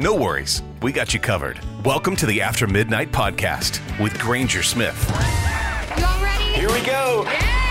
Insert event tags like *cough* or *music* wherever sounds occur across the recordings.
No worries, we got you covered. Welcome to the After Midnight podcast with Granger Smith. You all ready? Here we go.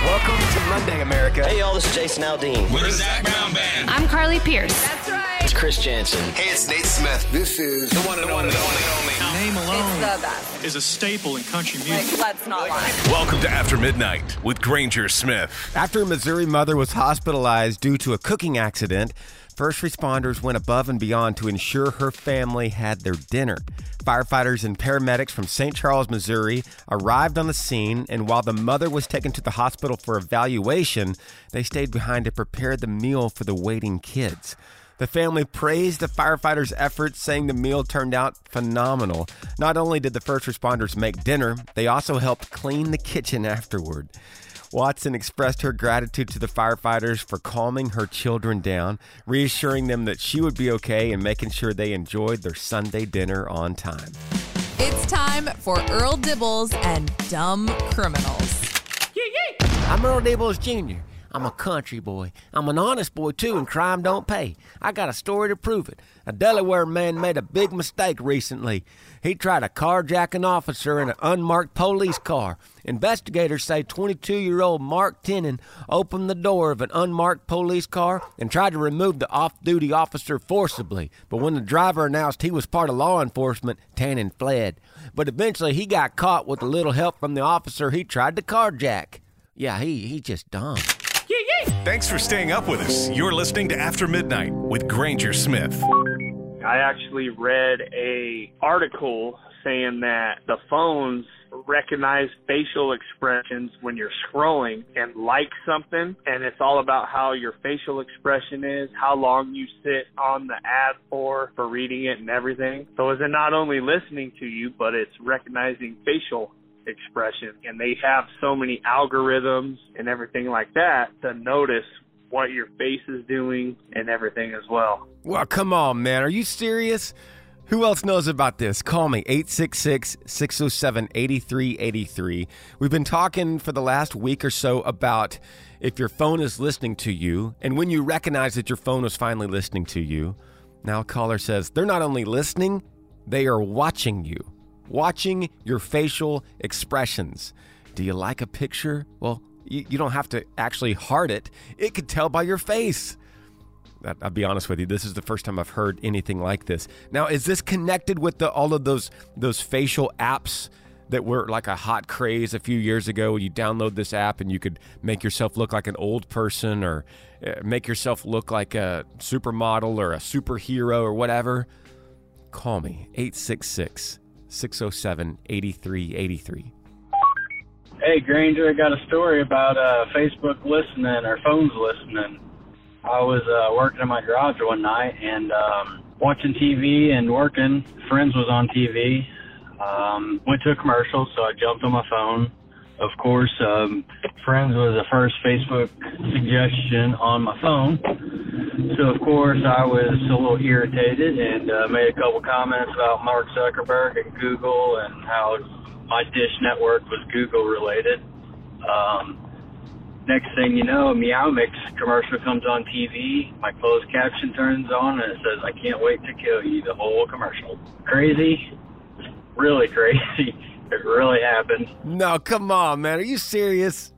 Welcome to Monday, America. Hey, y'all, this is Jason Aldean. We're the Zac Brown Band. I'm Carly Pearce. That's right. It's Chris Janson. Hey, it's Nate Smith. This is the one and only. The one and only. Name alone it's the best. is a staple in country music. Like, let's not lie. Welcome to After Midnight with Granger Smith. After a Missouri mother was hospitalized due to a cooking accident, first responders went above and beyond to ensure her family had their dinner. Firefighters and paramedics from St. Charles, Missouri arrived on the scene, and while the mother was taken to the hospital for evaluation, they stayed behind to prepare the meal for the waiting kids. The family praised the firefighters' efforts, saying the meal turned out phenomenal. Not only did the first responders make dinner, they also helped clean the kitchen afterward. Watson expressed her gratitude to the firefighters for calming her children down, reassuring them that she would be okay and making sure they enjoyed their Sunday dinner on time. It's time for Earl Dibbles and Dumb Criminals. Yay! I'm Earl Dibbles Jr. I'm a country boy. I'm an honest boy, too, and crime don't pay. I got a story to prove it. A Delaware man made a big mistake recently. He tried to carjack an officer in an unmarked police car. Investigators say 22 year old Mark Tenon opened the door of an unmarked police car and tried to remove the off duty officer forcibly. But when the driver announced he was part of law enforcement, Tannen fled. But eventually he got caught with a little help from the officer he tried to carjack. Yeah, he, he just dumb. Thanks for staying up with us. You're listening to After Midnight with Granger Smith. I actually read a article saying that the phones recognize facial expressions when you're scrolling and like something and it's all about how your facial expression is, how long you sit on the ad for for reading it and everything. So is it not only listening to you but it's recognizing facial expression and they have so many algorithms and everything like that to notice what your face is doing and everything as well. Well, come on, man. Are you serious? Who else knows about this? Call me 866 607 8383. We've been talking for the last week or so about if your phone is listening to you and when you recognize that your phone is finally listening to you. Now, caller says they're not only listening, they are watching you, watching your facial expressions. Do you like a picture? Well, you, you don't have to actually heart it, it could tell by your face. I'll be honest with you. This is the first time I've heard anything like this. Now, is this connected with the, all of those those facial apps that were like a hot craze a few years ago? You download this app and you could make yourself look like an old person, or uh, make yourself look like a supermodel or a superhero or whatever. Call me 866 607 8383. Hey Granger, I got a story about uh, Facebook listening or phones listening. I was uh, working in my garage one night and um, watching TV and working. Friends was on TV. Um, went to a commercial, so I jumped on my phone. Of course, um, Friends was the first Facebook suggestion on my phone. So, of course, I was a little irritated and uh, made a couple comments about Mark Zuckerberg and Google and how my Dish network was Google related. Um, Next thing you know, Meow Mix commercial comes on TV. My closed caption turns on and it says, I can't wait to kill you, the whole commercial. Crazy. Really *laughs* crazy. It really happened. No, come on, man. Are you serious?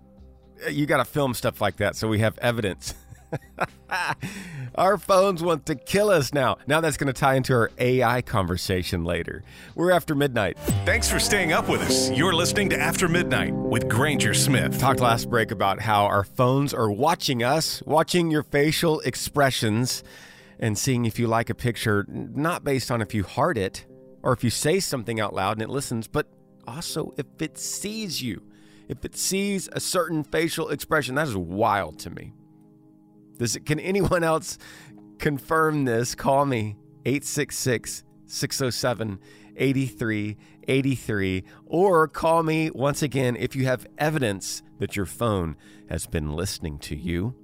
You got to film stuff like that so we have evidence. *laughs* our phones want to kill us now. Now that's going to tie into our AI conversation later. We're after midnight. Thanks for staying up with us. You're listening to After Midnight with Granger Smith. Talked last break about how our phones are watching us, watching your facial expressions, and seeing if you like a picture, not based on if you heart it or if you say something out loud and it listens, but also if it sees you. If it sees a certain facial expression, that is wild to me. Does it, can *laughs* anyone else confirm this? Call me 866 607 8383 or call me once again if you have evidence that your phone has been listening to you.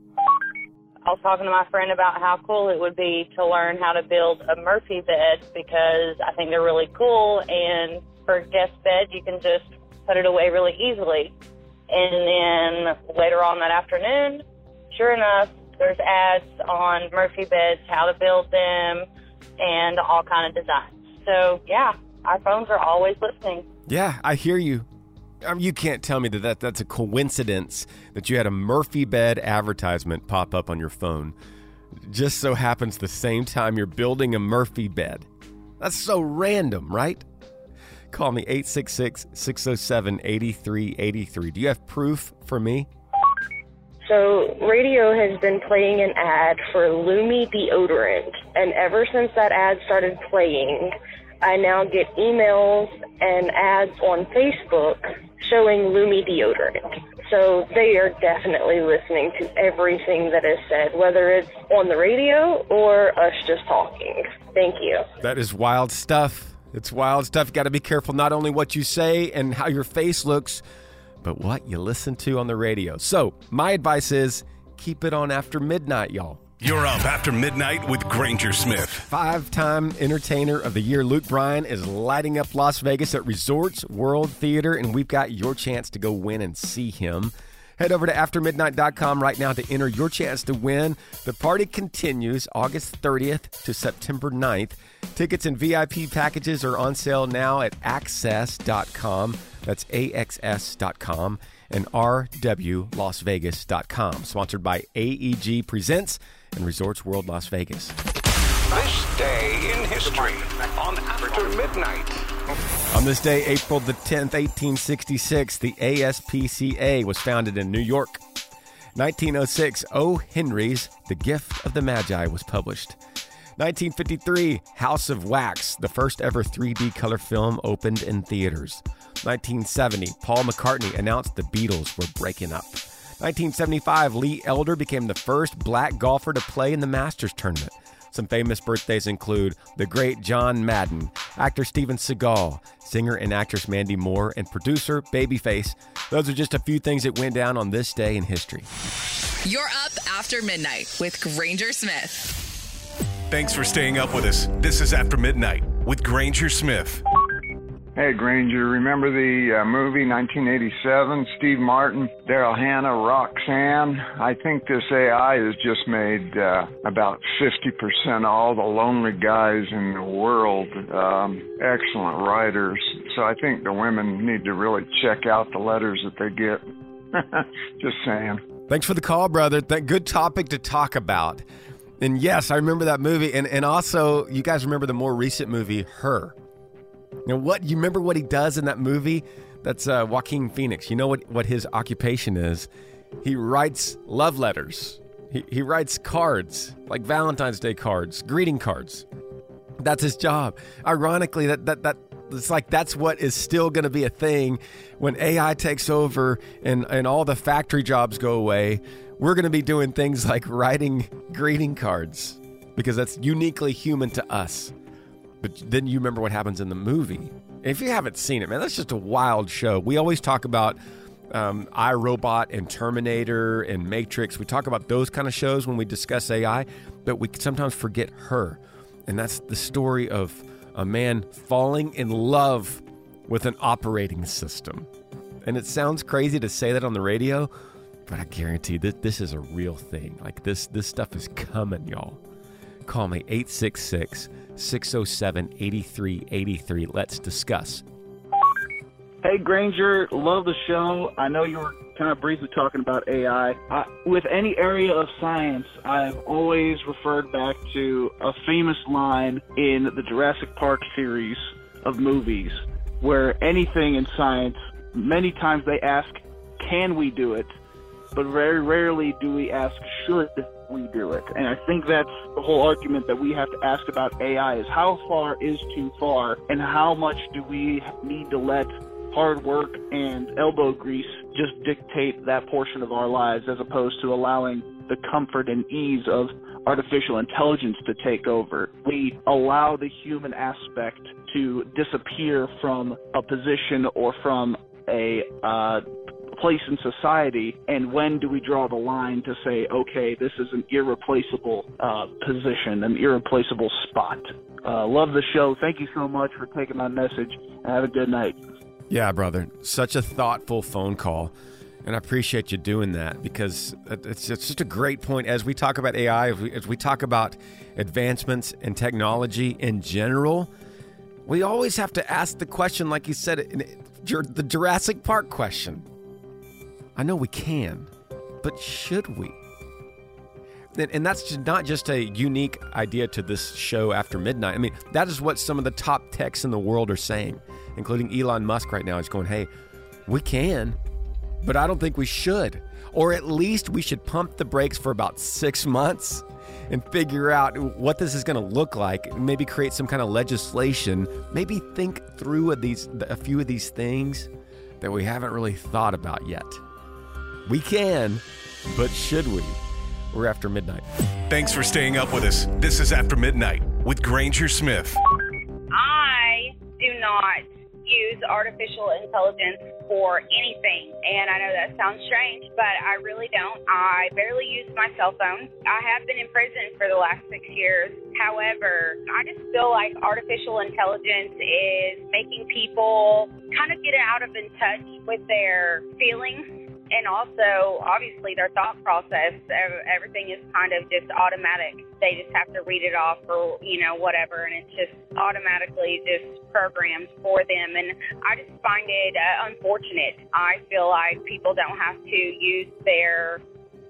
I was talking to my friend about how cool it would be to learn how to build a Murphy bed because I think they're really cool and for guest bed you can just put it away really easily. And then later on that afternoon, sure enough, there's ads on Murphy beds, how to build them, and all kind of designs. So yeah, our phones are always listening. Yeah, I hear you. Um, you can't tell me that, that that's a coincidence that you had a Murphy bed advertisement pop up on your phone. Just so happens the same time you're building a Murphy bed. That's so random, right? Call me 866 607 8383. Do you have proof for me? So, radio has been playing an ad for Lumi deodorant, and ever since that ad started playing, I now get emails and ads on Facebook showing Lumi deodorant. So, they are definitely listening to everything that is said, whether it's on the radio or us just talking. Thank you. That is wild stuff. It's wild stuff. You got to be careful not only what you say and how your face looks, but what you listen to on the radio. So, my advice is keep it on after midnight, y'all. You're up after midnight with Granger Smith. Five time entertainer of the year, Luke Bryan, is lighting up Las Vegas at Resorts World Theater, and we've got your chance to go win and see him. Head over to aftermidnight.com right now to enter your chance to win. The party continues August 30th to September 9th. Tickets and VIP packages are on sale now at axs.com. That's AXS.com and RWLasVegas.com. Sponsored by AEG Presents and Resorts World Las Vegas. This day in history on After Midnight. On this day, April the 10th, 1866, the ASPCA was founded in New York. 1906, O. Henry's The Gift of the Magi was published. 1953, House of Wax, the first ever 3D color film, opened in theaters. 1970, Paul McCartney announced the Beatles were breaking up. 1975, Lee Elder became the first black golfer to play in the Masters tournament. Some famous birthdays include the great John Madden, actor Steven Seagal, singer and actress Mandy Moore, and producer Babyface. Those are just a few things that went down on this day in history. You're up after midnight with Granger Smith. Thanks for staying up with us. This is After Midnight with Granger Smith. Hey, Granger, remember the uh, movie 1987? Steve Martin, Daryl Hannah, Roxanne. I think this AI has just made uh, about 50% all the lonely guys in the world um, excellent writers. So I think the women need to really check out the letters that they get. *laughs* just saying. Thanks for the call, brother. That good topic to talk about. And yes, I remember that movie. And, and also, you guys remember the more recent movie, Her. Now, what you remember what he does in that movie? That's uh, Joaquin Phoenix. You know what, what his occupation is? He writes love letters. He, he writes cards, like Valentine's Day cards, greeting cards. That's his job. Ironically, that that that it's like that's what is still going to be a thing when AI takes over and and all the factory jobs go away. We're going to be doing things like writing greeting cards because that's uniquely human to us. But then you remember what happens in the movie. If you haven't seen it, man, that's just a wild show. We always talk about um, iRobot and Terminator and Matrix. We talk about those kind of shows when we discuss AI, but we sometimes forget her. And that's the story of a man falling in love with an operating system. And it sounds crazy to say that on the radio, But I guarantee that this is a real thing. Like this this stuff is coming, y'all. Call me 866 607 8383. Let's discuss. Hey Granger, love the show. I know you were kind of briefly talking about AI. I, with any area of science, I've always referred back to a famous line in the Jurassic Park series of movies, where anything in science, many times they ask, "Can we do it?" But very rarely do we ask, "Should we do it?" And I think that's the whole argument that we have to ask about AI: is how far is too far, and how much do we need to let hard work and elbow grease just dictate that portion of our lives as opposed to allowing the comfort and ease of artificial intelligence to take over. We allow the human aspect to disappear from a position or from a uh, place in society, and when do we draw the line to say, okay, this is an irreplaceable uh, position, an irreplaceable spot? Uh, love the show. Thank you so much for taking my message, and have a good night. Yeah, brother. Such a thoughtful phone call. And I appreciate you doing that because it's, just a great point. As we talk about AI, as we, as we talk about advancements in technology in general, we always have to ask the question, like you said, the Jurassic Park question. I know we can, but should we? And that's not just a unique idea to this show after midnight. I mean, that is what some of the top techs in the world are saying including Elon Musk right now, He's going, hey, we can, but I don't think we should. Or at least we should pump the brakes for about six months and figure out what this is going to look like. Maybe create some kind of legislation. Maybe think through a, these, a few of these things that we haven't really thought about yet. We can, but should we? We're after midnight. Thanks for staying up with us. This is After Midnight with Granger Smith. I do not use artificial intelligence for anything. And I know that sounds strange, but I really don't. I barely use my cell phone. I have been in prison for the last six years. However, I just feel like artificial intelligence is making people kind of get out of in touch with their feelings and also obviously their thought process everything is kind of just automatic. They just have to read it off or you know whatever and it's just automatically just programmed for them. And i just find it uh, unfortunate. I feel like people don't have to use their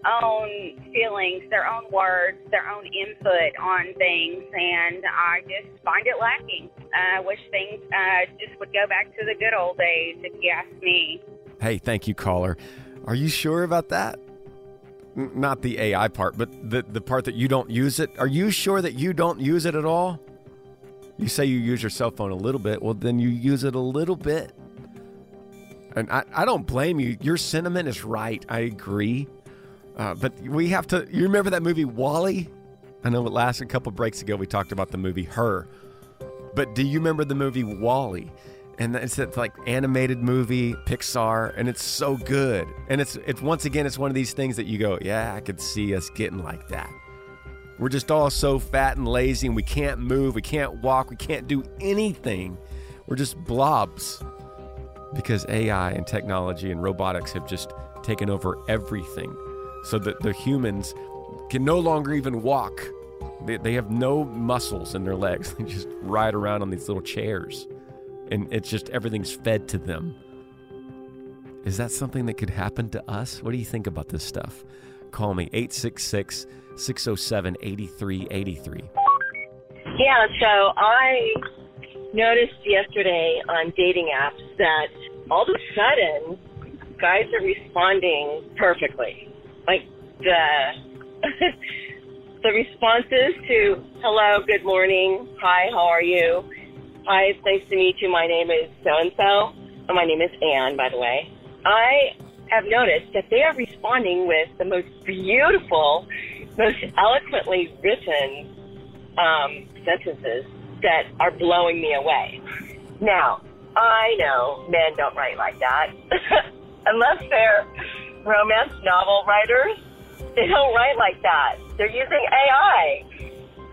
own feelings their own words their own input on things and i just find it lacking. I uh, wish things uh, just would go back to the good old days if you ask me. Hey, thank you, caller. Are you sure about that? N- not the AI part, but the, the part that you don't use it. Are you sure that you don't use it at all? You say you use your cell phone a little bit. Well, then you use it a little bit. And I, I don't blame you. Your sentiment is right. I agree. Uh, but we have to. You remember that movie WALL-E? I know it last a couple breaks ago we talked about the movie Her. But do you remember the movie WALL-E? And it's like animated movie Pixar, and it's so good. And it's it's once again it's one of these things that you go, yeah, I could see us getting like that. We're just all so fat and lazy, and we can't move, we can't walk, we can't do anything. We're just blobs because AI and technology and robotics have just taken over everything, so that the humans can no longer even walk. They, they have no muscles in their legs. *laughs* They just ride around on these little chairs and it's just everything's fed to them. Is that something that could happen to us? What do you think about this stuff? Call me 866 607 8383. Yeah, so I noticed yesterday on dating apps that all of a sudden guys are responding perfectly. Like the *laughs* the responses to hello, good morning, hi, how are you? Hi, it's nice to meet you. My name is so and so. My name is Anne, by the way. I have noticed that they are responding with the most beautiful, most eloquently written um, sentences that are blowing me away. Now, I know men don't write like that. *laughs* Unless they're romance novel writers, they don't write like that. They're using AI.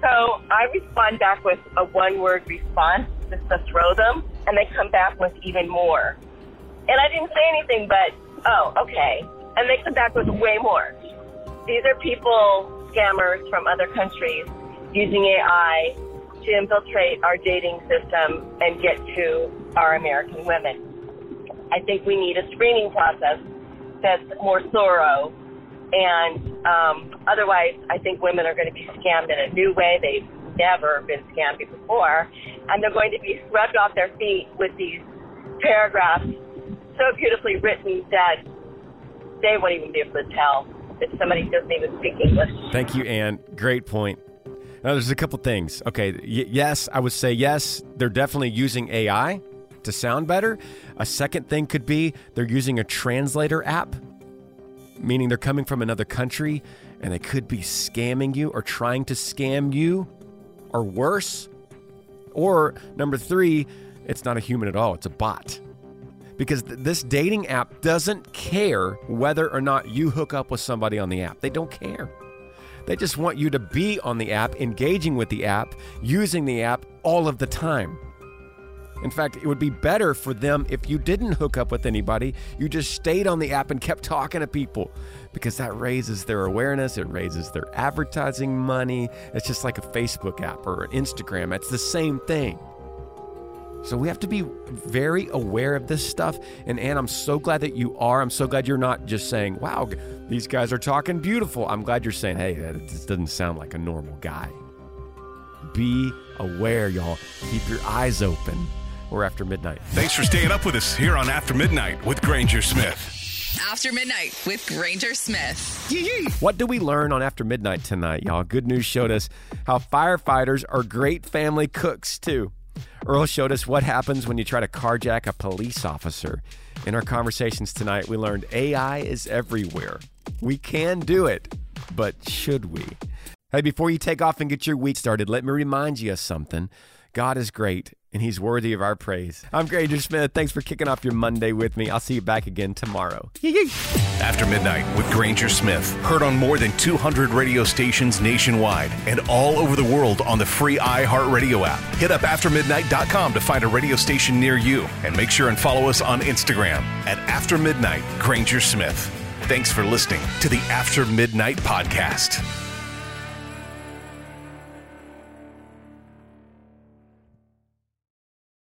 So I respond back with a one word response just to throw them, and they come back with even more. And I didn't say anything, but oh, okay. and they come back with way more. These are people, scammers from other countries, using AI to infiltrate our dating system and get to our American women. I think we need a screening process that's more thorough. And um, otherwise, I think women are going to be scammed in a new way. They've never been scammed before. And they're going to be swept off their feet with these paragraphs so beautifully written that they won't even be able to tell if somebody doesn't even speak English. Thank you, Anne. Great point. Now, there's a couple things. Okay, y- yes, I would say yes, they're definitely using AI to sound better. A second thing could be they're using a translator app, meaning they're coming from another country and they could be scamming you or trying to scam you or worse. Or number three, it's not a human at all, it's a bot. Because th- this dating app doesn't care whether or not you hook up with somebody on the app. They don't care. They just want you to be on the app, engaging with the app, using the app all of the time. In fact, it would be better for them if you didn't hook up with anybody. You just stayed on the app and kept talking to people because that raises their awareness, it raises their advertising money. It's just like a Facebook app or an Instagram, it's the same thing. So we have to be very aware of this stuff. And Ann, I'm so glad that you are. I'm so glad you're not just saying, wow, these guys are talking beautiful. I'm glad you're saying, hey, just doesn't sound like a normal guy. Be aware, y'all. Keep your eyes open. We're after midnight. Thanks for staying up with us here on After Midnight with Granger Smith. After Midnight with Granger Smith. What do we learn on After Midnight tonight, y'all? Good news showed us how firefighters are great family cooks, too. Earl showed us what happens when you try to carjack a police officer. In our conversations tonight, we learned AI is everywhere. We can do it, but should we? Hey, before you take off and get your week started, let me remind you of something. God is great, and He's worthy of our praise. I'm Granger Smith. Thanks for kicking off your Monday with me. I'll see you back again tomorrow. After Midnight with Granger Smith. Heard on more than 200 radio stations nationwide and all over the world on the free iHeartRadio app. Hit up aftermidnight.com to find a radio station near you and make sure and follow us on Instagram at After Midnight Granger Smith. Thanks for listening to the After Midnight Podcast.